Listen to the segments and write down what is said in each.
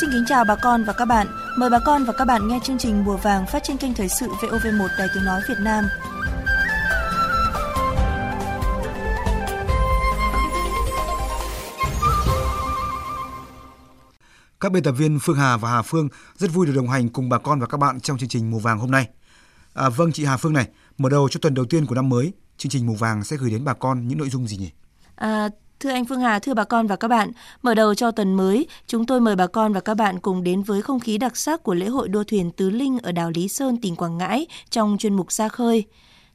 Xin kính chào bà con và các bạn. Mời bà con và các bạn nghe chương trình Mùa vàng phát trên kênh Thời sự VOV1 Đài Tiếng Nói Việt Nam. Các biên tập viên Phương Hà và Hà Phương rất vui được đồng hành cùng bà con và các bạn trong chương trình Mùa vàng hôm nay. À, vâng chị Hà Phương này, mở đầu cho tuần đầu tiên của năm mới, chương trình Mùa vàng sẽ gửi đến bà con những nội dung gì nhỉ? À, Thưa anh Phương Hà, thưa bà con và các bạn, mở đầu cho tuần mới, chúng tôi mời bà con và các bạn cùng đến với không khí đặc sắc của lễ hội đua thuyền Tứ Linh ở đảo Lý Sơn, tỉnh Quảng Ngãi trong chuyên mục Ra khơi.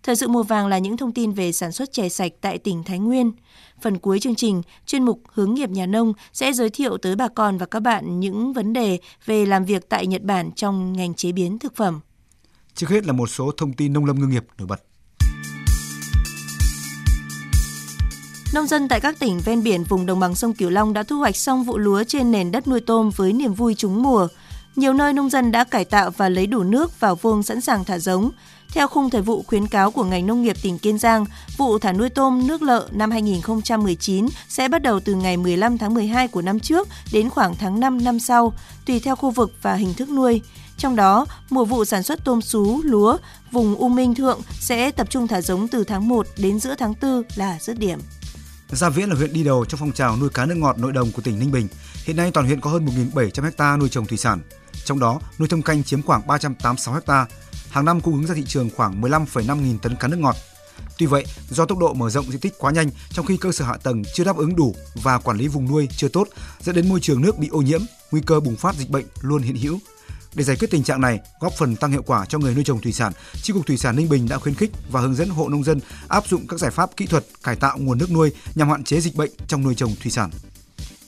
Thời sự mùa vàng là những thông tin về sản xuất chè sạch tại tỉnh Thái Nguyên. Phần cuối chương trình, chuyên mục Hướng nghiệp nhà nông sẽ giới thiệu tới bà con và các bạn những vấn đề về làm việc tại Nhật Bản trong ngành chế biến thực phẩm. Trước hết là một số thông tin nông lâm ngư nghiệp nổi bật. Nông dân tại các tỉnh ven biển vùng đồng bằng sông Cửu Long đã thu hoạch xong vụ lúa trên nền đất nuôi tôm với niềm vui trúng mùa. Nhiều nơi nông dân đã cải tạo và lấy đủ nước vào vuông sẵn sàng thả giống. Theo khung thời vụ khuyến cáo của ngành nông nghiệp tỉnh Kiên Giang, vụ thả nuôi tôm nước lợ năm 2019 sẽ bắt đầu từ ngày 15 tháng 12 của năm trước đến khoảng tháng 5 năm sau, tùy theo khu vực và hình thức nuôi. Trong đó, mùa vụ sản xuất tôm sú, lúa, vùng U Minh Thượng sẽ tập trung thả giống từ tháng 1 đến giữa tháng 4 là dứt điểm. Gia Viễn là huyện đi đầu trong phong trào nuôi cá nước ngọt nội đồng của tỉnh Ninh Bình. Hiện nay toàn huyện có hơn 1.700 ha nuôi trồng thủy sản, trong đó nuôi thâm canh chiếm khoảng 386 ha. Hàng năm cung ứng ra thị trường khoảng 15,5 nghìn tấn cá nước ngọt. Tuy vậy, do tốc độ mở rộng diện tích quá nhanh, trong khi cơ sở hạ tầng chưa đáp ứng đủ và quản lý vùng nuôi chưa tốt, dẫn đến môi trường nước bị ô nhiễm, nguy cơ bùng phát dịch bệnh luôn hiện hữu. Để giải quyết tình trạng này, góp phần tăng hiệu quả cho người nuôi trồng thủy sản, Chi cục Thủy sản Ninh Bình đã khuyến khích và hướng dẫn hộ nông dân áp dụng các giải pháp kỹ thuật cải tạo nguồn nước nuôi nhằm hạn chế dịch bệnh trong nuôi trồng thủy sản.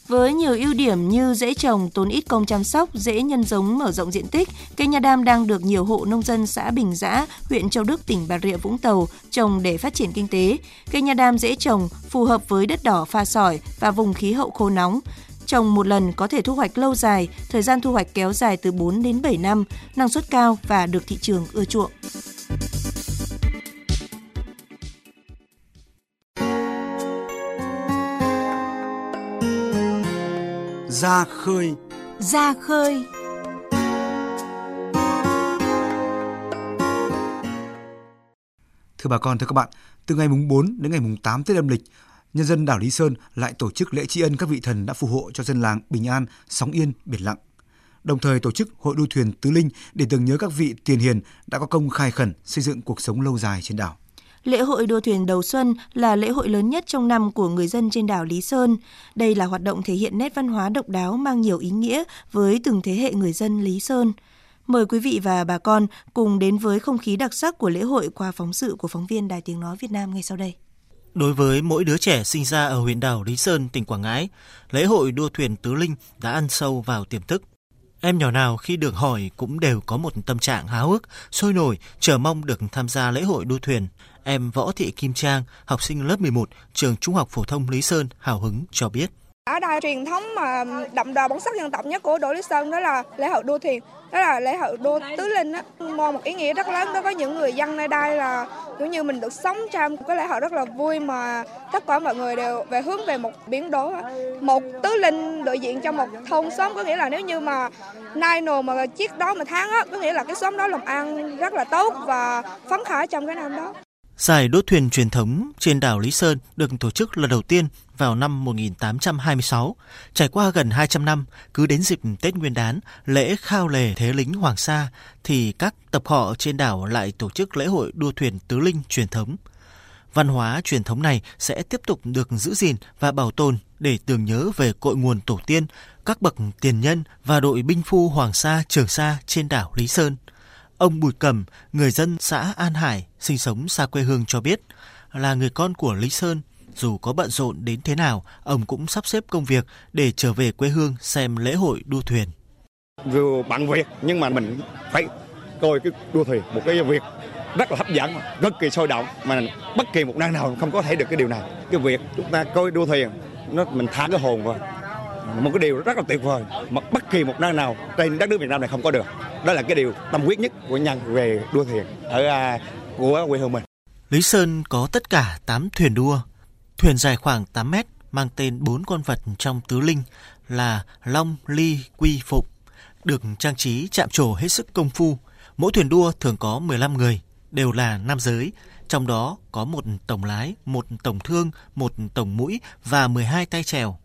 Với nhiều ưu điểm như dễ trồng, tốn ít công chăm sóc, dễ nhân giống mở rộng diện tích, cây nha đam đang được nhiều hộ nông dân xã Bình Giã, huyện Châu Đức, tỉnh Bà Rịa Vũng Tàu trồng để phát triển kinh tế. Cây nha đam dễ trồng, phù hợp với đất đỏ pha sỏi và vùng khí hậu khô nóng. Trồng một lần có thể thu hoạch lâu dài, thời gian thu hoạch kéo dài từ 4 đến 7 năm, năng suất cao và được thị trường ưa chuộng. Ra khơi Ra khơi Thưa bà con, thưa các bạn, từ ngày mùng 4 đến ngày mùng 8 Tết âm lịch, nhân dân đảo Lý Sơn lại tổ chức lễ tri ân các vị thần đã phù hộ cho dân làng bình an, sóng yên, biển lặng. Đồng thời tổ chức hội đua thuyền tứ linh để tưởng nhớ các vị tiền hiền đã có công khai khẩn xây dựng cuộc sống lâu dài trên đảo. Lễ hội đua thuyền đầu xuân là lễ hội lớn nhất trong năm của người dân trên đảo Lý Sơn. Đây là hoạt động thể hiện nét văn hóa độc đáo mang nhiều ý nghĩa với từng thế hệ người dân Lý Sơn. Mời quý vị và bà con cùng đến với không khí đặc sắc của lễ hội qua phóng sự của phóng viên Đài Tiếng Nói Việt Nam ngay sau đây. Đối với mỗi đứa trẻ sinh ra ở huyện đảo Lý Sơn, tỉnh Quảng Ngãi, lễ hội đua thuyền tứ linh đã ăn sâu vào tiềm thức. Em nhỏ nào khi được hỏi cũng đều có một tâm trạng háo hức, sôi nổi, chờ mong được tham gia lễ hội đua thuyền. Em Võ Thị Kim Trang, học sinh lớp 11, trường Trung học phổ thông Lý Sơn, hào hứng cho biết. Ở đây truyền thống mà đậm đà bản sắc dân tộc nhất của đội Lý Sơn đó là lễ hội đua thuyền, đó là lễ hội đua tứ linh á, mang một ý nghĩa rất lớn đối với những người dân nơi đây là kiểu như mình được sống trong cái lễ hội rất là vui mà tất cả mọi người đều về hướng về một biến đố một tứ linh đại diện cho một thôn xóm có nghĩa là nếu như mà nay nồ mà chiếc đó mà tháng á có nghĩa là cái xóm đó làm ăn rất là tốt và phấn khởi trong cái năm đó. Giải đua thuyền truyền thống trên đảo Lý Sơn được tổ chức lần đầu tiên vào năm 1826. Trải qua gần 200 năm, cứ đến dịp Tết Nguyên đán, lễ khao lề thế lính Hoàng Sa, thì các tập họ trên đảo lại tổ chức lễ hội đua thuyền tứ linh truyền thống. Văn hóa truyền thống này sẽ tiếp tục được giữ gìn và bảo tồn để tưởng nhớ về cội nguồn tổ tiên, các bậc tiền nhân và đội binh phu Hoàng Sa Trường Sa trên đảo Lý Sơn – Ông Bùi Cầm, người dân xã An Hải, sinh sống xa quê hương cho biết, là người con của Lý Sơn. Dù có bận rộn đến thế nào, ông cũng sắp xếp công việc để trở về quê hương xem lễ hội đua thuyền. Dù bận việc nhưng mà mình phải coi cái đua thuyền một cái việc rất là hấp dẫn, rất kỳ sôi động mà bất kỳ một năng nào không có thể được cái điều này. Cái việc chúng ta coi đua thuyền nó mình thả cái hồn vào một cái điều rất là tuyệt vời mà bất kỳ một nơi nào trên đất nước Việt Nam này không có được đó là cái điều tâm huyết nhất của nhân về đua thuyền ở à, của quê hương mình Lý Sơn có tất cả 8 thuyền đua thuyền dài khoảng 8 mét mang tên bốn con vật trong tứ linh là long ly quy phục, được trang trí chạm trổ hết sức công phu. Mỗi thuyền đua thường có 15 người, đều là nam giới, trong đó có một tổng lái, một tổng thương, một tổng mũi và 12 tay chèo.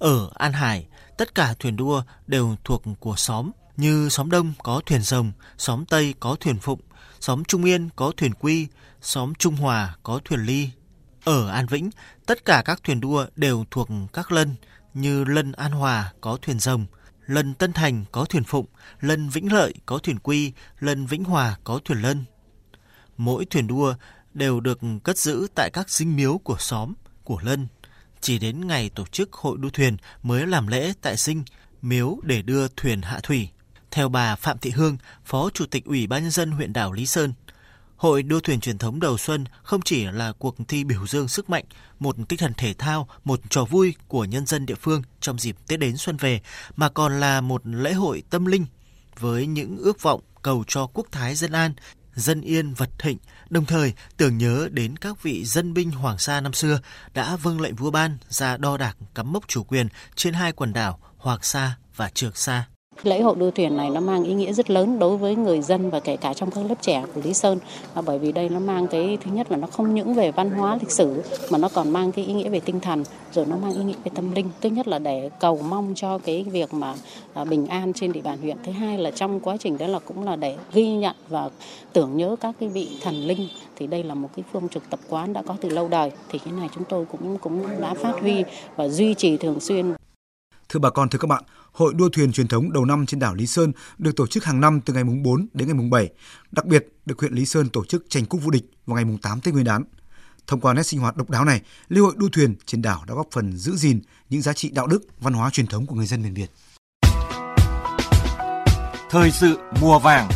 Ở An Hải, tất cả thuyền đua đều thuộc của xóm, như xóm Đông có thuyền rồng, xóm Tây có thuyền phụng, xóm Trung Yên có thuyền quy, xóm Trung Hòa có thuyền ly. Ở An Vĩnh, tất cả các thuyền đua đều thuộc các lân, như lân An Hòa có thuyền rồng, lân Tân Thành có thuyền phụng, lân Vĩnh Lợi có thuyền quy, lân Vĩnh Hòa có thuyền lân. Mỗi thuyền đua đều được cất giữ tại các dinh miếu của xóm, của lân. Chỉ đến ngày tổ chức hội đua thuyền mới làm lễ tại sinh miếu để đưa thuyền hạ thủy. Theo bà Phạm Thị Hương, Phó Chủ tịch Ủy ban Nhân dân huyện đảo Lý Sơn, Hội đua thuyền truyền thống đầu xuân không chỉ là cuộc thi biểu dương sức mạnh, một tinh thần thể thao, một trò vui của nhân dân địa phương trong dịp Tết đến xuân về, mà còn là một lễ hội tâm linh với những ước vọng cầu cho quốc thái dân an, dân yên vật thịnh, đồng thời tưởng nhớ đến các vị dân binh Hoàng Sa năm xưa đã vâng lệnh vua ban ra đo đạc cắm mốc chủ quyền trên hai quần đảo Hoàng Sa và Trường Sa. Lễ hội đua thuyền này nó mang ý nghĩa rất lớn đối với người dân và kể cả trong các lớp trẻ của Lý Sơn. À, bởi vì đây nó mang cái thứ nhất là nó không những về văn hóa lịch sử mà nó còn mang cái ý nghĩa về tinh thần rồi nó mang ý nghĩa về tâm linh. Thứ nhất là để cầu mong cho cái việc mà à, bình an trên địa bàn huyện. Thứ hai là trong quá trình đó là cũng là để ghi nhận và tưởng nhớ các cái vị thần linh thì đây là một cái phương trực tập quán đã có từ lâu đời thì cái này chúng tôi cũng cũng đã phát huy và duy trì thường xuyên. Thưa bà con, thưa các bạn, Hội đua thuyền truyền thống đầu năm trên đảo Lý Sơn được tổ chức hàng năm từ ngày mùng 4 đến ngày mùng 7. Đặc biệt, được huyện Lý Sơn tổ chức tranh cúp vô địch vào ngày mùng 8 Tết Nguyên đán. Thông qua nét sinh hoạt độc đáo này, lễ hội đua thuyền trên đảo đã góp phần giữ gìn những giá trị đạo đức, văn hóa truyền thống của người dân miền Việt. Thời sự mùa vàng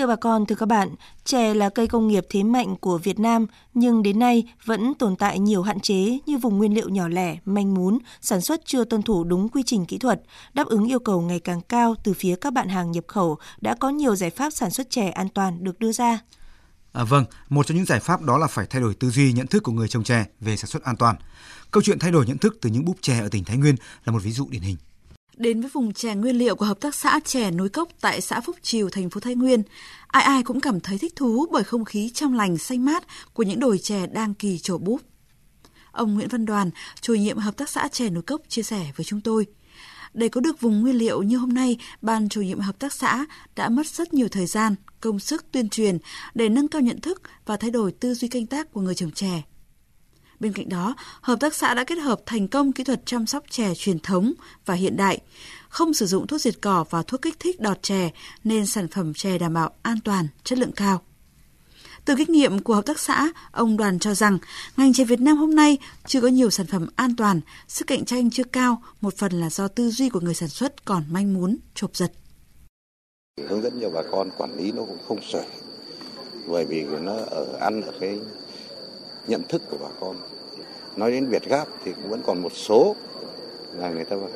Thưa bà con, thưa các bạn, chè là cây công nghiệp thế mạnh của Việt Nam nhưng đến nay vẫn tồn tại nhiều hạn chế như vùng nguyên liệu nhỏ lẻ, manh mún, sản xuất chưa tuân thủ đúng quy trình kỹ thuật, đáp ứng yêu cầu ngày càng cao từ phía các bạn hàng nhập khẩu đã có nhiều giải pháp sản xuất chè an toàn được đưa ra. À, vâng, một trong những giải pháp đó là phải thay đổi tư duy nhận thức của người trồng chè về sản xuất an toàn. Câu chuyện thay đổi nhận thức từ những búp chè ở tỉnh Thái Nguyên là một ví dụ điển hình. Đến với vùng chè nguyên liệu của hợp tác xã chè núi cốc tại xã Phúc Triều, thành phố Thái Nguyên, ai ai cũng cảm thấy thích thú bởi không khí trong lành xanh mát của những đồi chè đang kỳ trổ búp. Ông Nguyễn Văn Đoàn, chủ nhiệm hợp tác xã chè núi cốc chia sẻ với chúng tôi. Để có được vùng nguyên liệu như hôm nay, ban chủ nhiệm hợp tác xã đã mất rất nhiều thời gian, công sức tuyên truyền để nâng cao nhận thức và thay đổi tư duy canh tác của người trồng chè. Bên cạnh đó, hợp tác xã đã kết hợp thành công kỹ thuật chăm sóc chè truyền thống và hiện đại, không sử dụng thuốc diệt cỏ và thuốc kích thích đọt chè nên sản phẩm chè đảm bảo an toàn, chất lượng cao. Từ kinh nghiệm của hợp tác xã, ông Đoàn cho rằng ngành chè Việt Nam hôm nay chưa có nhiều sản phẩm an toàn, sức cạnh tranh chưa cao, một phần là do tư duy của người sản xuất còn manh muốn, chộp giật. Hướng dẫn cho bà con quản lý nó cũng không sởi, bởi vì nó ở ăn ở cái nhận thức của bà con nói đến Việt Gáp thì cũng vẫn còn một số là người ta bảo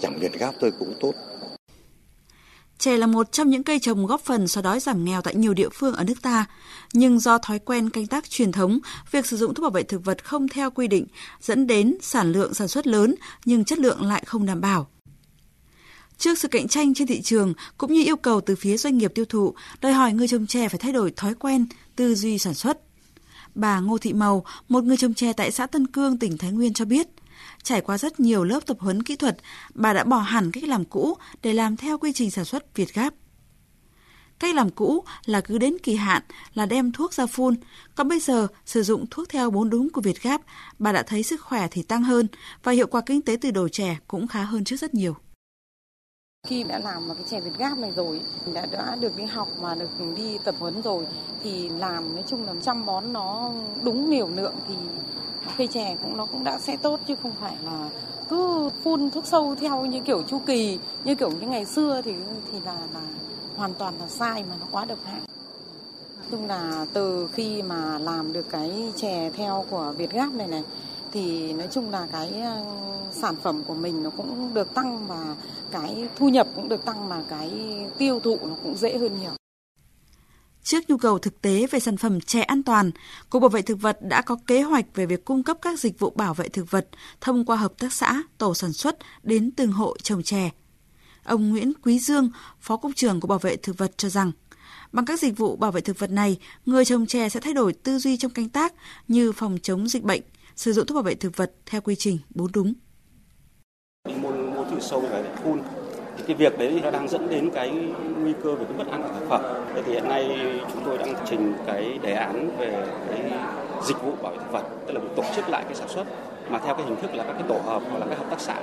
chẳng Việt Gáp tôi cũng tốt Chè là một trong những cây trồng góp phần xóa đói giảm nghèo tại nhiều địa phương ở nước ta. Nhưng do thói quen canh tác truyền thống, việc sử dụng thuốc bảo vệ thực vật không theo quy định dẫn đến sản lượng sản xuất lớn nhưng chất lượng lại không đảm bảo. Trước sự cạnh tranh trên thị trường cũng như yêu cầu từ phía doanh nghiệp tiêu thụ, đòi hỏi người trồng chè phải thay đổi thói quen, tư duy sản xuất. Bà Ngô Thị Màu, một người trồng chè tại xã Tân Cương, tỉnh Thái Nguyên cho biết, trải qua rất nhiều lớp tập huấn kỹ thuật, bà đã bỏ hẳn cách làm cũ để làm theo quy trình sản xuất Việt Gáp. Cách làm cũ là cứ đến kỳ hạn là đem thuốc ra phun, còn bây giờ sử dụng thuốc theo bốn đúng của Việt Gáp, bà đã thấy sức khỏe thì tăng hơn và hiệu quả kinh tế từ đồ chè cũng khá hơn trước rất nhiều. Khi đã làm một cái chè Việt Gáp này rồi, đã đã được đi học mà được đi tập huấn rồi thì làm nói chung là chăm bón nó đúng liều lượng thì cây chè cũng nó cũng đã sẽ tốt chứ không phải là cứ phun thuốc sâu theo như kiểu chu kỳ như kiểu như ngày xưa thì thì là là hoàn toàn là sai mà nó quá độc hại. Chung là từ khi mà làm được cái chè theo của Việt Gáp này này thì nói chung là cái ờ, sản phẩm của mình nó cũng được tăng và cái thu nhập cũng được tăng mà cái tiêu thụ nó cũng dễ hơn nhiều. Trước nhu cầu thực tế về sản phẩm chè an toàn, Cục Bảo vệ Thực vật đã có kế hoạch về việc cung cấp các dịch vụ bảo vệ thực vật thông qua hợp tác xã, tổ sản xuất đến từng hộ trồng chè. Ông Nguyễn Quý Dương, Phó Cục trưởng của Bảo vệ Thực vật cho rằng, bằng các dịch vụ bảo vệ thực vật này, người trồng chè sẽ thay đổi tư duy trong canh tác như phòng chống dịch bệnh, sử dụng thuốc bảo vệ thực vật theo quy trình bốn đúng. Sâu và phun. Thì cái việc đấy nó đang dẫn đến cái nguy cơ về cái mất an toàn thực phẩm. Thế thì hiện nay chúng tôi đang trình cái đề án về cái dịch vụ bảo vệ thực vật, tức là tổ chức lại cái sản xuất mà theo cái hình thức là các cái tổ hợp hoặc là các hợp tác xã.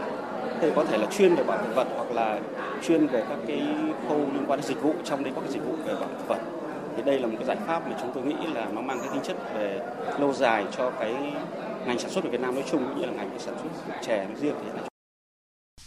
Thì có thể là chuyên về bảo vệ thực vật hoặc là chuyên về các cái khâu liên quan đến dịch vụ trong đấy có cái dịch vụ về bảo vệ thực vật. Thì đây là một cái giải pháp mà chúng tôi nghĩ là nó mang cái tính chất về lâu dài cho cái ngành sản xuất của Việt Nam nói chung cũng như là ngành sản xuất chè nói riêng thì hiện nay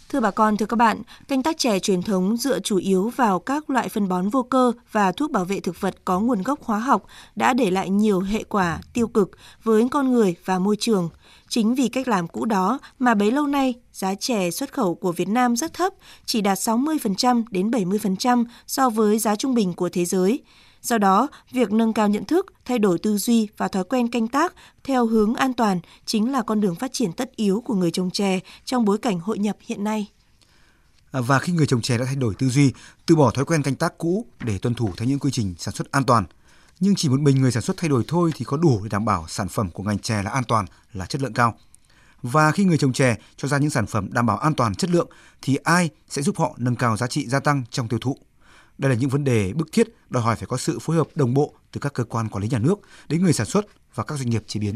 Thưa bà con, thưa các bạn, canh tác chè truyền thống dựa chủ yếu vào các loại phân bón vô cơ và thuốc bảo vệ thực vật có nguồn gốc hóa học đã để lại nhiều hệ quả tiêu cực với con người và môi trường. Chính vì cách làm cũ đó mà bấy lâu nay, giá chè xuất khẩu của Việt Nam rất thấp, chỉ đạt 60% đến 70% so với giá trung bình của thế giới. Do đó, việc nâng cao nhận thức, thay đổi tư duy và thói quen canh tác theo hướng an toàn chính là con đường phát triển tất yếu của người trồng chè trong bối cảnh hội nhập hiện nay. À, và khi người trồng chè đã thay đổi tư duy, từ bỏ thói quen canh tác cũ để tuân thủ theo những quy trình sản xuất an toàn, nhưng chỉ một mình người sản xuất thay đổi thôi thì có đủ để đảm bảo sản phẩm của ngành chè là an toàn, là chất lượng cao. Và khi người trồng chè cho ra những sản phẩm đảm bảo an toàn chất lượng thì ai sẽ giúp họ nâng cao giá trị gia tăng trong tiêu thụ? Đây là những vấn đề bức thiết đòi hỏi phải có sự phối hợp đồng bộ từ các cơ quan quản lý nhà nước đến người sản xuất và các doanh nghiệp chế biến.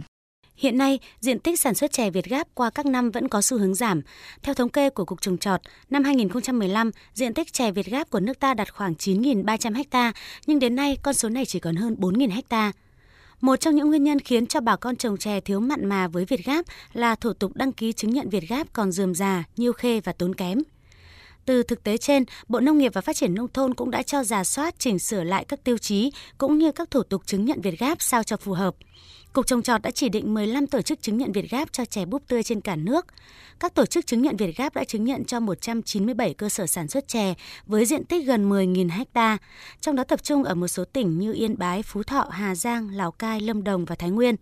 Hiện nay, diện tích sản xuất chè Việt Gáp qua các năm vẫn có xu hướng giảm. Theo thống kê của Cục Trồng Trọt, năm 2015, diện tích chè Việt Gáp của nước ta đạt khoảng 9.300 ha, nhưng đến nay con số này chỉ còn hơn 4.000 ha. Một trong những nguyên nhân khiến cho bà con trồng chè thiếu mặn mà với Việt Gáp là thủ tục đăng ký chứng nhận Việt Gáp còn dườm già, nhiêu khê và tốn kém. Từ thực tế trên, Bộ Nông nghiệp và Phát triển Nông thôn cũng đã cho giả soát chỉnh sửa lại các tiêu chí cũng như các thủ tục chứng nhận Việt Gáp sao cho phù hợp. Cục trồng trọt đã chỉ định 15 tổ chức chứng nhận Việt Gáp cho chè búp tươi trên cả nước. Các tổ chức chứng nhận Việt Gáp đã chứng nhận cho 197 cơ sở sản xuất chè với diện tích gần 10.000 ha, trong đó tập trung ở một số tỉnh như Yên Bái, Phú Thọ, Hà Giang, Lào Cai, Lâm Đồng và Thái Nguyên.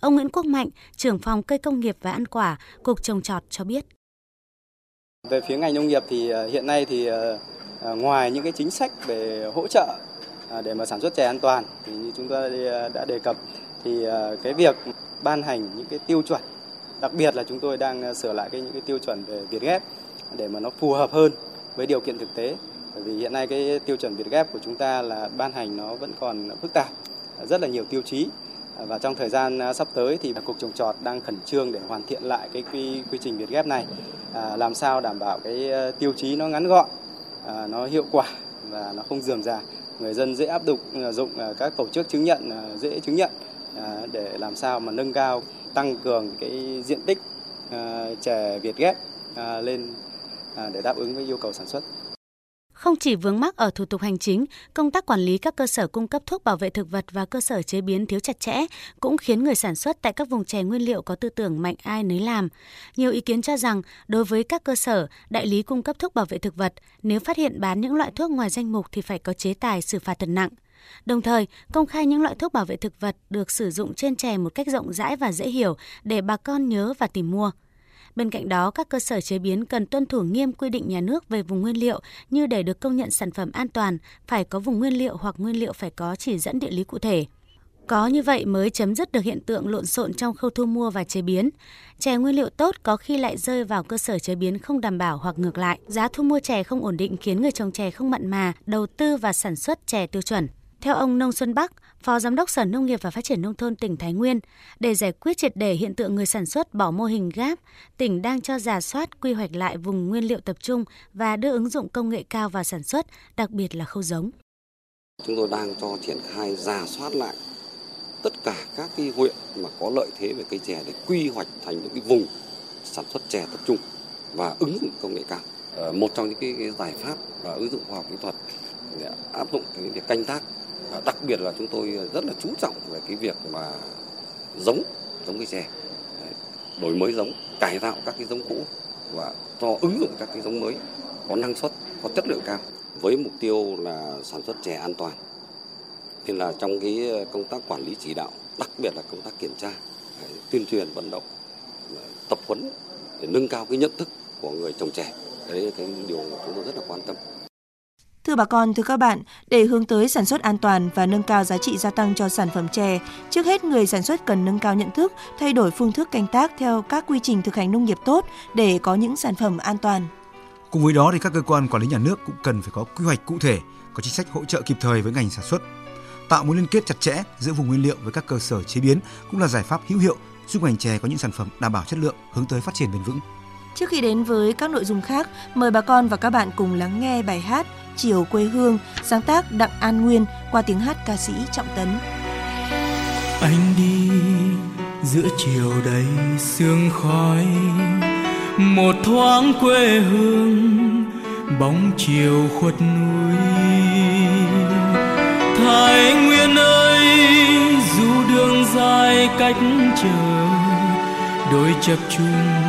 Ông Nguyễn Quốc Mạnh, trưởng phòng cây công nghiệp và ăn quả, Cục trồng trọt cho biết. Về phía ngành nông nghiệp thì ờ, hiện nay thì ờ, ờ, ngoài những cái chính sách về hỗ trợ để mà sản xuất chè an toàn thì như chúng ta đã đề cập thì cái việc ban hành những cái tiêu chuẩn, đặc biệt là chúng tôi đang sửa lại cái, những cái tiêu chuẩn về Việt ghép để mà nó phù hợp hơn với điều kiện thực tế. Bởi vì hiện nay cái tiêu chuẩn Việt ghép của chúng ta là ban hành nó vẫn còn phức tạp, rất là nhiều tiêu chí và trong thời gian à, sắp tới thì cục trồng trọt đang khẩn trương để hoàn thiện lại cái quy quy trình Việt ghép này à, làm sao đảm bảo cái à, tiêu chí nó ngắn gọn, à, nó hiệu quả và nó không dườm già. Người dân dễ áp dụng à, dụng các tổ chức chứng nhận dễ chứng nhận à, để làm sao mà nâng cao tăng cường cái diện tích à, chè Việt ghép à, lên à, để đáp ứng với yêu cầu sản xuất. Không chỉ vướng mắc ở thủ tục hành chính, công tác quản lý các cơ sở cung cấp thuốc bảo vệ thực vật và cơ sở chế biến thiếu chặt chẽ cũng khiến người sản xuất tại các vùng chè nguyên liệu có tư tưởng mạnh ai nấy làm. Nhiều ý kiến cho rằng đối với các cơ sở, đại lý cung cấp thuốc bảo vệ thực vật, nếu phát hiện bán những loại thuốc ngoài danh mục thì phải có chế tài xử phạt thật nặng. Đồng thời, công khai những loại thuốc bảo vệ thực vật được sử dụng trên chè một cách rộng rãi và dễ hiểu để bà con nhớ và tìm mua. Bên cạnh đó, các cơ sở chế biến cần tuân thủ nghiêm quy định nhà nước về vùng nguyên liệu như để được công nhận sản phẩm an toàn, phải có vùng nguyên liệu hoặc nguyên liệu phải có chỉ dẫn địa lý cụ thể. Có như vậy mới chấm dứt được hiện tượng lộn xộn trong khâu thu mua và chế biến. Chè nguyên liệu tốt có khi lại rơi vào cơ sở chế biến không đảm bảo hoặc ngược lại. Giá thu mua chè không ổn định khiến người trồng chè không mặn mà đầu tư và sản xuất chè tiêu chuẩn. Theo ông Nông Xuân Bắc, Phó Giám đốc Sở Nông nghiệp và Phát triển Nông thôn tỉnh Thái Nguyên, để giải quyết triệt đề hiện tượng người sản xuất bỏ mô hình gáp, tỉnh đang cho giả soát quy hoạch lại vùng nguyên liệu tập trung và đưa ứng dụng công nghệ cao vào sản xuất, đặc biệt là khâu giống. Chúng tôi đang cho triển khai giả soát lại tất cả các cái huyện mà có lợi thế về cây chè để quy hoạch thành những cái vùng sản xuất chè tập trung và ứng dụng công nghệ cao. Ờ, một trong những cái giải pháp và ứng dụng khoa học kỹ thuật để áp dụng cái việc canh tác Đặc biệt là chúng tôi rất là chú trọng về cái việc mà giống giống cây chè đổi mới giống cải tạo các cái giống cũ và cho ứng dụng các cái giống mới có năng suất có chất lượng cao với mục tiêu là sản xuất chè an toàn Nên là trong cái công tác quản lý chỉ đạo, đặc biệt là công tác kiểm tra, tuyên truyền vận động, tập huấn để nâng cao cái nhận thức của người trồng chè. Đấy là cái điều chúng tôi rất là quan tâm. Thưa bà con, thưa các bạn, để hướng tới sản xuất an toàn và nâng cao giá trị gia tăng cho sản phẩm chè, trước hết người sản xuất cần nâng cao nhận thức, thay đổi phương thức canh tác theo các quy trình thực hành nông nghiệp tốt để có những sản phẩm an toàn. Cùng với đó thì các cơ quan quản lý nhà nước cũng cần phải có quy hoạch cụ thể, có chính sách hỗ trợ kịp thời với ngành sản xuất. Tạo mối liên kết chặt chẽ giữa vùng nguyên liệu với các cơ sở chế biến cũng là giải pháp hữu hiệu giúp ngành chè có những sản phẩm đảm bảo chất lượng hướng tới phát triển bền vững. Trước khi đến với các nội dung khác, mời bà con và các bạn cùng lắng nghe bài hát Chiều quê hương, sáng tác Đặng An Nguyên qua tiếng hát ca sĩ Trọng Tấn. Anh đi giữa chiều đầy sương khói, một thoáng quê hương, bóng chiều khuất núi. Thái Nguyên ơi, dù đường dài cách chờ, đôi chập chung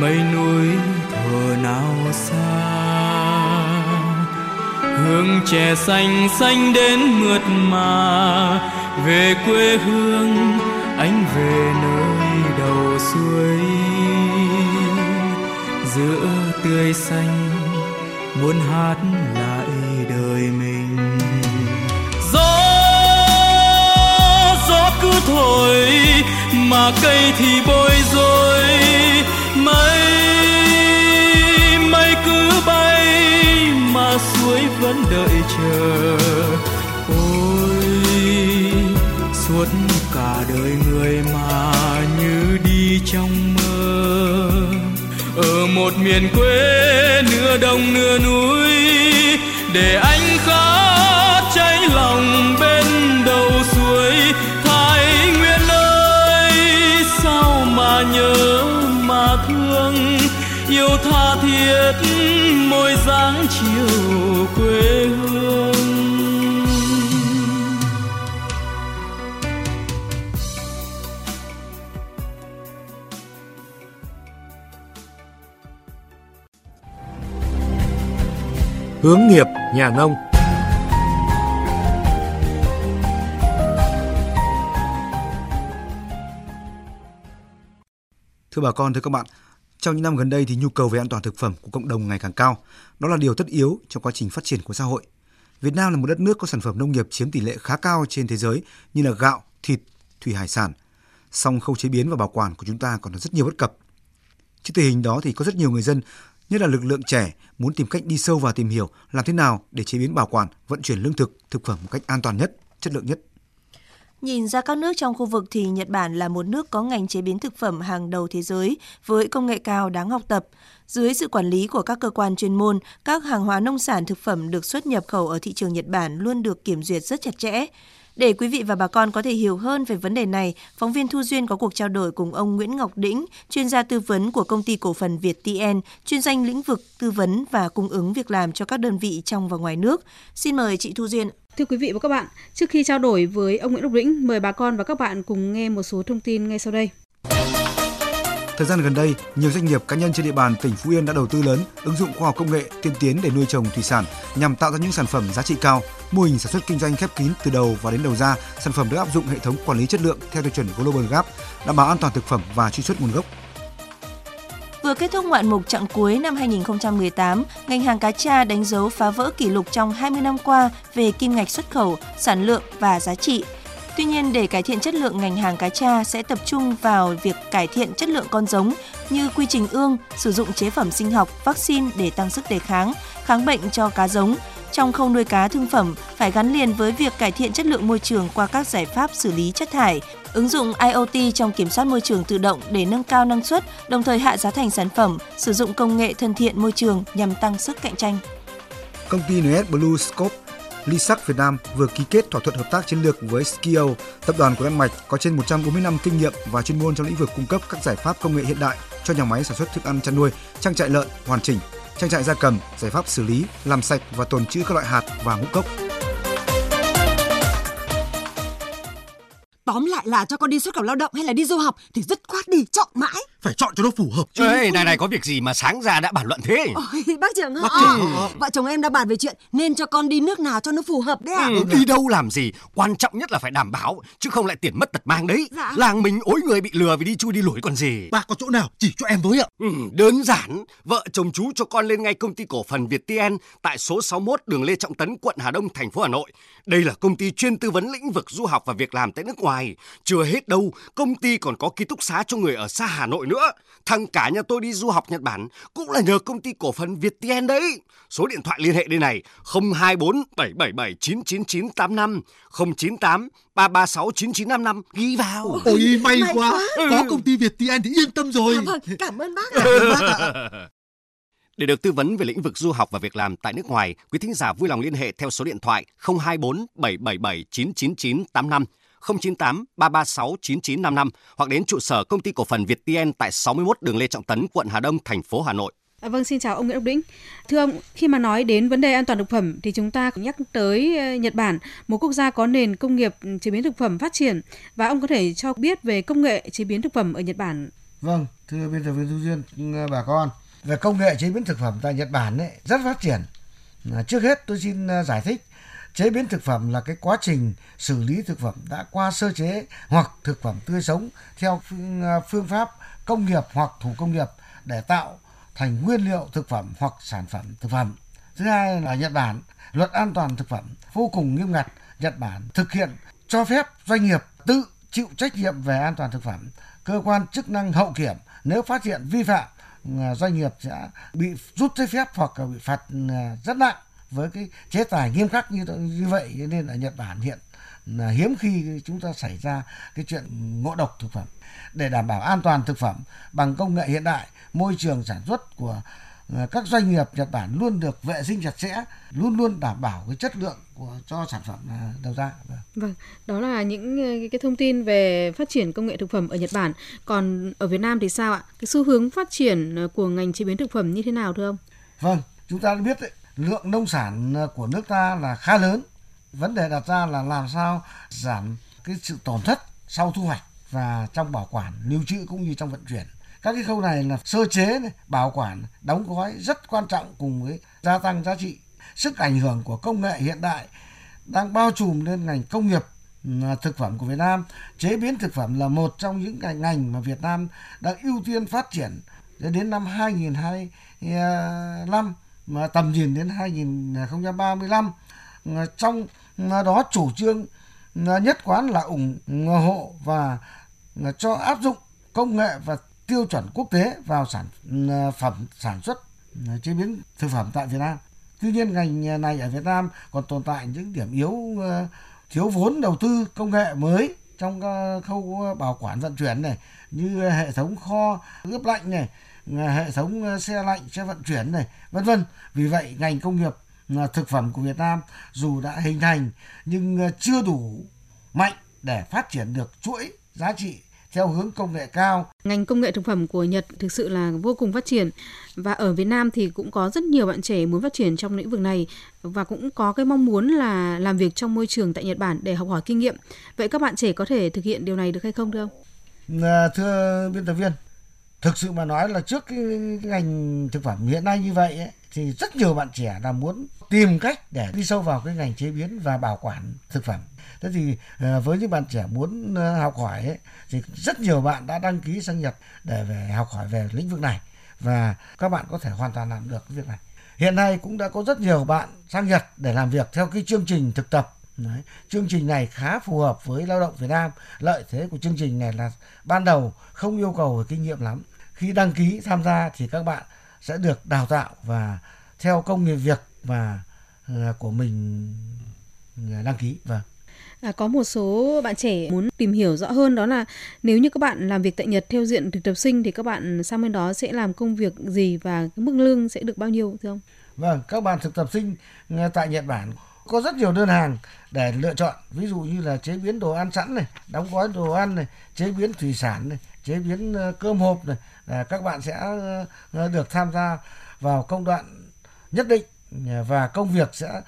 mây núi thờ nào xa. Hương trẻ xanh xanh đến mượt mà. Về quê hương, anh về nơi đầu suối giữa tươi xanh muốn hát lại đời mình. Gió gió cứ thổi, mà cây thì bối rối. Vẫn đợi chờ. Ôi, suốt cả đời người mà như đi trong mơ. Ở một miền quê nửa đồng nửa núi, để anh khát cháy lòng bên đầu suối. Thái nguyên ơi, sao mà nhớ mà thương? Yêu tha thiết môi dáng chiều Hướng nghiệp nhà nông Thưa bà con, thưa các bạn, trong những năm gần đây thì nhu cầu về an toàn thực phẩm của cộng đồng ngày càng cao. Đó là điều tất yếu trong quá trình phát triển của xã hội. Việt Nam là một đất nước có sản phẩm nông nghiệp chiếm tỷ lệ khá cao trên thế giới như là gạo, thịt, thủy hải sản. Song khâu chế biến và bảo quản của chúng ta còn rất nhiều bất cập. Trước tình hình đó thì có rất nhiều người dân, nhất là lực lượng trẻ muốn tìm cách đi sâu vào tìm hiểu làm thế nào để chế biến bảo quản, vận chuyển lương thực, thực phẩm một cách an toàn nhất, chất lượng nhất. Nhìn ra các nước trong khu vực thì Nhật Bản là một nước có ngành chế biến thực phẩm hàng đầu thế giới với công nghệ cao đáng học tập. Dưới sự quản lý của các cơ quan chuyên môn, các hàng hóa nông sản thực phẩm được xuất nhập khẩu ở thị trường Nhật Bản luôn được kiểm duyệt rất chặt chẽ. Để quý vị và bà con có thể hiểu hơn về vấn đề này, phóng viên Thu Duyên có cuộc trao đổi cùng ông Nguyễn Ngọc Đĩnh, chuyên gia tư vấn của công ty cổ phần Việt TN, chuyên danh lĩnh vực tư vấn và cung ứng việc làm cho các đơn vị trong và ngoài nước. Xin mời chị Thu Duyên. Thưa quý vị và các bạn, trước khi trao đổi với ông Nguyễn Ngọc Đĩnh, mời bà con và các bạn cùng nghe một số thông tin ngay sau đây. Thời gian gần đây, nhiều doanh nghiệp cá nhân trên địa bàn tỉnh Phú Yên đã đầu tư lớn, ứng dụng khoa học công nghệ tiên tiến để nuôi trồng thủy sản nhằm tạo ra những sản phẩm giá trị cao. Mô hình sản xuất kinh doanh khép kín từ đầu và đến đầu ra, sản phẩm được áp dụng hệ thống quản lý chất lượng theo tiêu chuẩn Global Gap, đảm bảo an toàn thực phẩm và truy xuất nguồn gốc. Vừa kết thúc ngoạn mục chặng cuối năm 2018, ngành hàng cá tra đánh dấu phá vỡ kỷ lục trong 20 năm qua về kim ngạch xuất khẩu, sản lượng và giá trị. Tuy nhiên, để cải thiện chất lượng ngành hàng cá tra sẽ tập trung vào việc cải thiện chất lượng con giống như quy trình ương, sử dụng chế phẩm sinh học, vaccine để tăng sức đề kháng, kháng bệnh cho cá giống. Trong khâu nuôi cá thương phẩm phải gắn liền với việc cải thiện chất lượng môi trường qua các giải pháp xử lý chất thải, ứng dụng IoT trong kiểm soát môi trường tự động để nâng cao năng suất, đồng thời hạ giá thành sản phẩm, sử dụng công nghệ thân thiện môi trường nhằm tăng sức cạnh tranh. Công ty NS Blue Scope Lisac Việt Nam vừa ký kết thỏa thuận hợp tác chiến lược với Skio, tập đoàn của Đan Mạch có trên 140 năm kinh nghiệm và chuyên môn trong lĩnh vực cung cấp các giải pháp công nghệ hiện đại cho nhà máy sản xuất thức ăn chăn nuôi, trang trại lợn hoàn chỉnh, trang trại gia cầm, giải pháp xử lý, làm sạch và tồn trữ các loại hạt và ngũ cốc. Tóm lại là cho con đi xuất khẩu lao động hay là đi du học thì dứt khoát đi, chọn mãi phải chọn cho nó phù hợp chứ. Ê, này này có việc gì mà sáng ra đã bàn luận thế? Ôi, bác trưởng bác trưởng. Ừ. Vợ chồng em đã bàn về chuyện nên cho con đi nước nào cho nó phù hợp đấy ạ. À? Ừ, đi đâu làm gì, quan trọng nhất là phải đảm bảo chứ không lại tiền mất tật mang đấy. Dạ. Làng mình ối người bị lừa vì đi chui đi lủi còn gì. Bác có chỗ nào chỉ cho em với ạ? Ừ, đơn giản, vợ chồng chú cho con lên ngay công ty cổ phần Việt TN tại số 61 đường Lê Trọng Tấn, quận Hà Đông, thành phố Hà Nội. Đây là công ty chuyên tư vấn lĩnh vực du học và việc làm tại nước ngoài. Chưa hết đâu, công ty còn có ký túc xá cho người ở xa Hà Nội nữa. Thằng cả nhà tôi đi du học Nhật Bản cũng là nhờ công ty cổ phần Viettel đấy. Số điện thoại liên hệ đây này 024 777 99985 098 336 9955 ghi vào. Ôi may, may quá. quá. Ừ. Có công ty Viettel thì yên tâm rồi. À, vâng, cảm ơn bác. Để được tư vấn về lĩnh vực du học và việc làm tại nước ngoài, quý thính giả vui lòng liên hệ theo số điện thoại 024 777 99985 098 336 9955 hoặc đến trụ sở công ty cổ phần Viettel tại 61 đường Lê Trọng Tấn, quận Hà Đông, thành phố Hà Nội. À, vâng, xin chào ông Nguyễn Đốc Đĩnh. Thưa ông, khi mà nói đến vấn đề an toàn thực phẩm thì chúng ta nhắc tới ờ, Nhật Bản, một quốc gia có nền công nghiệp chế biến thực phẩm phát triển và ông có thể cho biết về công nghệ chế biến thực phẩm ở Nhật Bản. Vâng, thưa biên tập viên Thu Duyên, bà con, về công nghệ chế biến thực phẩm tại Nhật Bản ấy, rất phát triển. À, trước hết tôi xin ờ, giải thích chế biến thực phẩm là cái quá trình xử lý thực phẩm đã qua sơ chế hoặc thực phẩm tươi sống theo à, phương, pháp công nghiệp hoặc thủ công nghiệp để tạo thành nguyên liệu thực phẩm hoặc sản phẩm thực phẩm. Thứ hai là Nhật Bản, luật an toàn thực phẩm vô cùng nghiêm ngặt. Nhật Bản thực hiện cho phép doanh nghiệp tự chịu trách nhiệm về an toàn thực phẩm. Cơ quan chức năng hậu kiểm nếu phát hiện vi phạm à, doanh nghiệp sẽ bị rút giấy phép hoặc bị phạt à, rất nặng với cái chế tài nghiêm khắc như như vậy nên ở Nhật Bản hiện là hiếm khi chúng ta xảy ra cái chuyện ngộ độc thực phẩm để đảm bảo an toàn thực phẩm bằng công nghệ hiện đại môi trường sản xuất của ờ, các doanh nghiệp Nhật Bản luôn được vệ sinh chặt chẽ, luôn luôn đảm bảo cái chất lượng của cho sản phẩm ờ, đầu ra. Vâng. vâng, đó là những ờ, cái thông tin về phát triển công nghệ thực phẩm ở Nhật Bản. Còn ở Việt Nam thì sao ạ? Cái xu hướng phát triển của ngành chế biến thực phẩm như thế nào thưa ông? Vâng, chúng ta biết đấy, lượng nông sản ờ, của nước ta là khá lớn. Vấn đề đặt ra là làm sao giảm cái sự tổn thất sau thu hoạch và trong bảo quản, lưu trữ cũng như trong vận chuyển. Các cái khâu này là sơ chế, này, bảo quản, đóng gói rất quan trọng cùng với gia tăng giá trị. Sức ảnh hưởng của công nghệ hiện đại đang bao trùm lên ngành công nghiệp ờ, thực phẩm của Việt Nam. Chế biến thực phẩm là một trong những ngành ngành mà Việt Nam đang ưu tiên phát triển đến năm 2025 mà tầm nhìn đến 2035 ờ, trong ờ, đó chủ trương ờ, nhất quán là ủng hộ và cho áp dụng công nghệ và tiêu chuẩn quốc tế vào sản phẩm sản xuất chế biến thực phẩm tại Việt Nam. Tuy nhiên, ngành này ở Việt Nam còn tồn tại những điểm yếu thiếu vốn đầu tư công nghệ mới trong khâu bảo quản vận chuyển này, như hệ thống kho ướp lạnh này hệ thống ờ, xe lạnh xe vận chuyển này vân vân vì vậy ngành công nghiệp ờ, thực phẩm của Việt Nam dù đã hình thành nhưng ờ, chưa đủ mạnh để phát triển được chuỗi giá trị theo hướng công nghệ cao. Ngành công nghệ thực phẩm của Nhật thực sự là vô cùng phát triển và ở Việt Nam thì cũng có rất nhiều bạn trẻ muốn phát triển trong lĩnh vực này và cũng có cái mong muốn là làm việc trong môi trường tại Nhật Bản để học hỏi kinh nghiệm. Vậy các bạn trẻ có thể thực hiện điều này được hay không thưa ông? Thưa biên tập viên, thực sự mà nói là trước cái, cái ngành thực phẩm hiện nay như vậy ấy, thì rất nhiều bạn trẻ là muốn tìm cách để đi sâu vào cái ngành chế biến và bảo quản thực phẩm thế thì ờ, với những bạn trẻ muốn ờ, học hỏi ấy, thì rất nhiều bạn đã đăng ký sang Nhật để về học hỏi về lĩnh vực này và các bạn có thể hoàn toàn làm được cái việc này hiện nay cũng đã có rất nhiều bạn sang Nhật để làm việc theo cái chương trình thực tập Đấy. Chương trình này khá phù hợp với lao động Việt Nam. Lợi thế của chương trình này là ban đầu không yêu cầu về kinh nghiệm lắm. Khi đăng ký tham gia thì các bạn sẽ được đào tạo và theo công nghiệp việc và ờ, của mình ờ, đăng ký. Vâng. À, có một số bạn trẻ muốn tìm hiểu rõ hơn đó là nếu như các bạn làm việc tại Nhật theo diện thực tập sinh thì các bạn sang bên đó sẽ làm công việc gì và mức lương sẽ được bao nhiêu thưa ông? Vâng, các bạn thực tập sinh ờ, tại Nhật Bản có rất nhiều đơn hàng để lựa chọn ví dụ như là chế biến đồ ăn sẵn này đóng gói đồ ăn này chế biến thủy sản này chế biến ờ, cơm hộp này là các bạn sẽ ờ, ờ, được tham gia vào công đoạn nhất định và công việc sẽ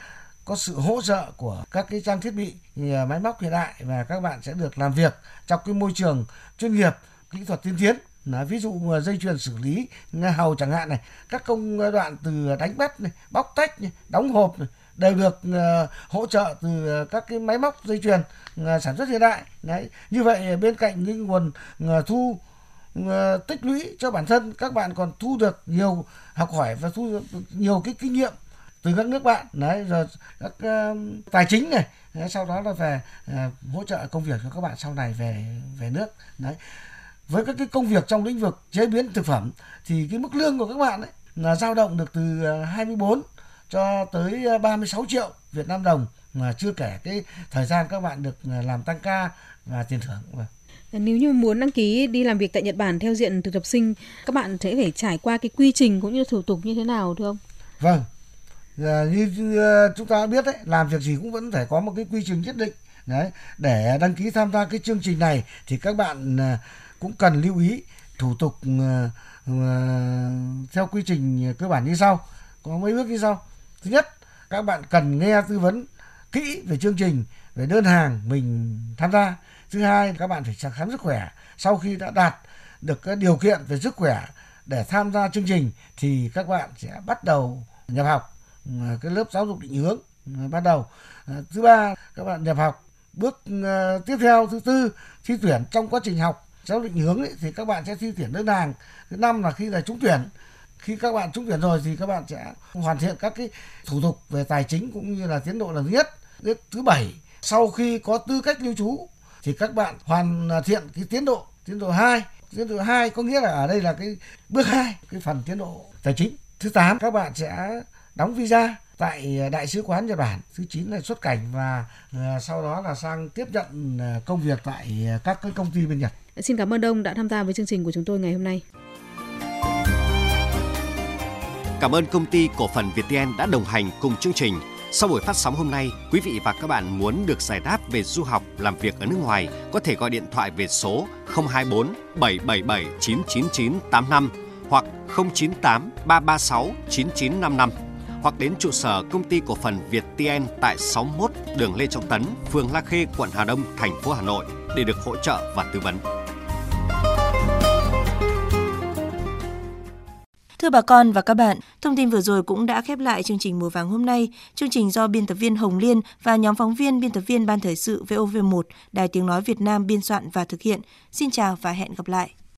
có sự hỗ trợ của các cái trang thiết bị máy móc hiện đại và các bạn sẽ được làm việc trong cái môi trường chuyên nghiệp kỹ thuật tiên tiến. Là ví dụ dây chuyền xử lý hầu chẳng hạn này, các công đoạn từ đánh bắt này, bóc tách này, đóng hộp này, đều được ờ, hỗ trợ từ ờ, các cái máy móc dây chuyền ờ, sản xuất hiện đại. Đấy. Như vậy bên cạnh những nguồn thu tích lũy cho bản thân các bạn còn thu được nhiều học hỏi và thu được nhiều cái kinh nghiệm từ các nước bạn đấy rồi các uh, tài chính này đấy, sau đó là về uh, hỗ trợ công việc cho các bạn sau này về về nước đấy với các cái công việc trong lĩnh vực chế biến thực phẩm thì cái mức lương của các bạn ấy là dao động được từ 24 cho tới 36 triệu Việt Nam đồng mà chưa kể cái thời gian các bạn được làm tăng ca và tiền thưởng. Vâng. Nếu như muốn đăng ký đi làm việc tại Nhật Bản theo diện thực tập sinh, các bạn sẽ phải trải qua cái quy trình cũng như thủ tục như thế nào thưa ông? Vâng, à, như chúng ta biết đấy, làm việc gì cũng vẫn phải có một cái quy trình nhất định. Đấy, để đăng ký tham gia cái chương trình này thì các bạn cũng cần lưu ý thủ tục uh, uh, theo quy trình cơ bản như sau có mấy bước như sau thứ nhất các bạn cần nghe tư vấn kỹ về chương trình về đơn hàng mình tham gia. Thứ hai các bạn phải khám sức khỏe. Sau khi đã đạt được cái điều kiện về sức khỏe để tham gia chương trình thì các bạn sẽ bắt đầu nhập học ừ, cái lớp giáo dục định hướng ừ, bắt đầu. À, thứ ba các bạn nhập học. Bước ờ, tiếp theo thứ tư thi tuyển trong quá trình học giáo định hướng ấy, thì các bạn sẽ thi tuyển đơn hàng. Thứ năm là khi là trúng tuyển khi các bạn trúng tuyển rồi thì các bạn sẽ hoàn thiện các cái thủ tục về tài chính cũng như là tiến độ là thứ nhất thứ bảy, sau khi có tư cách lưu trú thì các bạn hoàn thiện cái tiến độ tiến độ 2 tiến độ 2 có nghĩa là ở đây là cái bước 2 cái phần tiến độ tài chính thứ 8 các bạn sẽ đóng visa tại đại sứ quán Nhật Bản thứ 9 là xuất cảnh và ờ, sau đó là sang tiếp nhận ờ, công việc tại các cái công ty bên Nhật. Xin cảm ơn ông đã tham gia với chương trình của chúng tôi ngày hôm nay. Cảm ơn công ty cổ phần VTN đã đồng hành cùng chương trình. Sau buổi phát sóng hôm nay, quý vị và các bạn muốn được giải đáp về du học, làm việc ở nước ngoài, có thể gọi điện thoại về số 024 777 999 85 hoặc 098 336 9955 hoặc đến trụ sở công ty cổ phần Việt TN tại 61 đường Lê Trọng Tấn, phường La Khê, quận Hà Đông, thành phố Hà Nội để được hỗ trợ và tư vấn. Thưa bà con và các bạn, thông tin vừa rồi cũng đã khép lại chương trình Mùa vàng hôm nay. Chương trình do biên tập viên Hồng Liên và nhóm phóng viên biên tập viên Ban Thời sự VOV1, Đài Tiếng Nói Việt Nam biên soạn và thực hiện. Xin chào và hẹn gặp lại.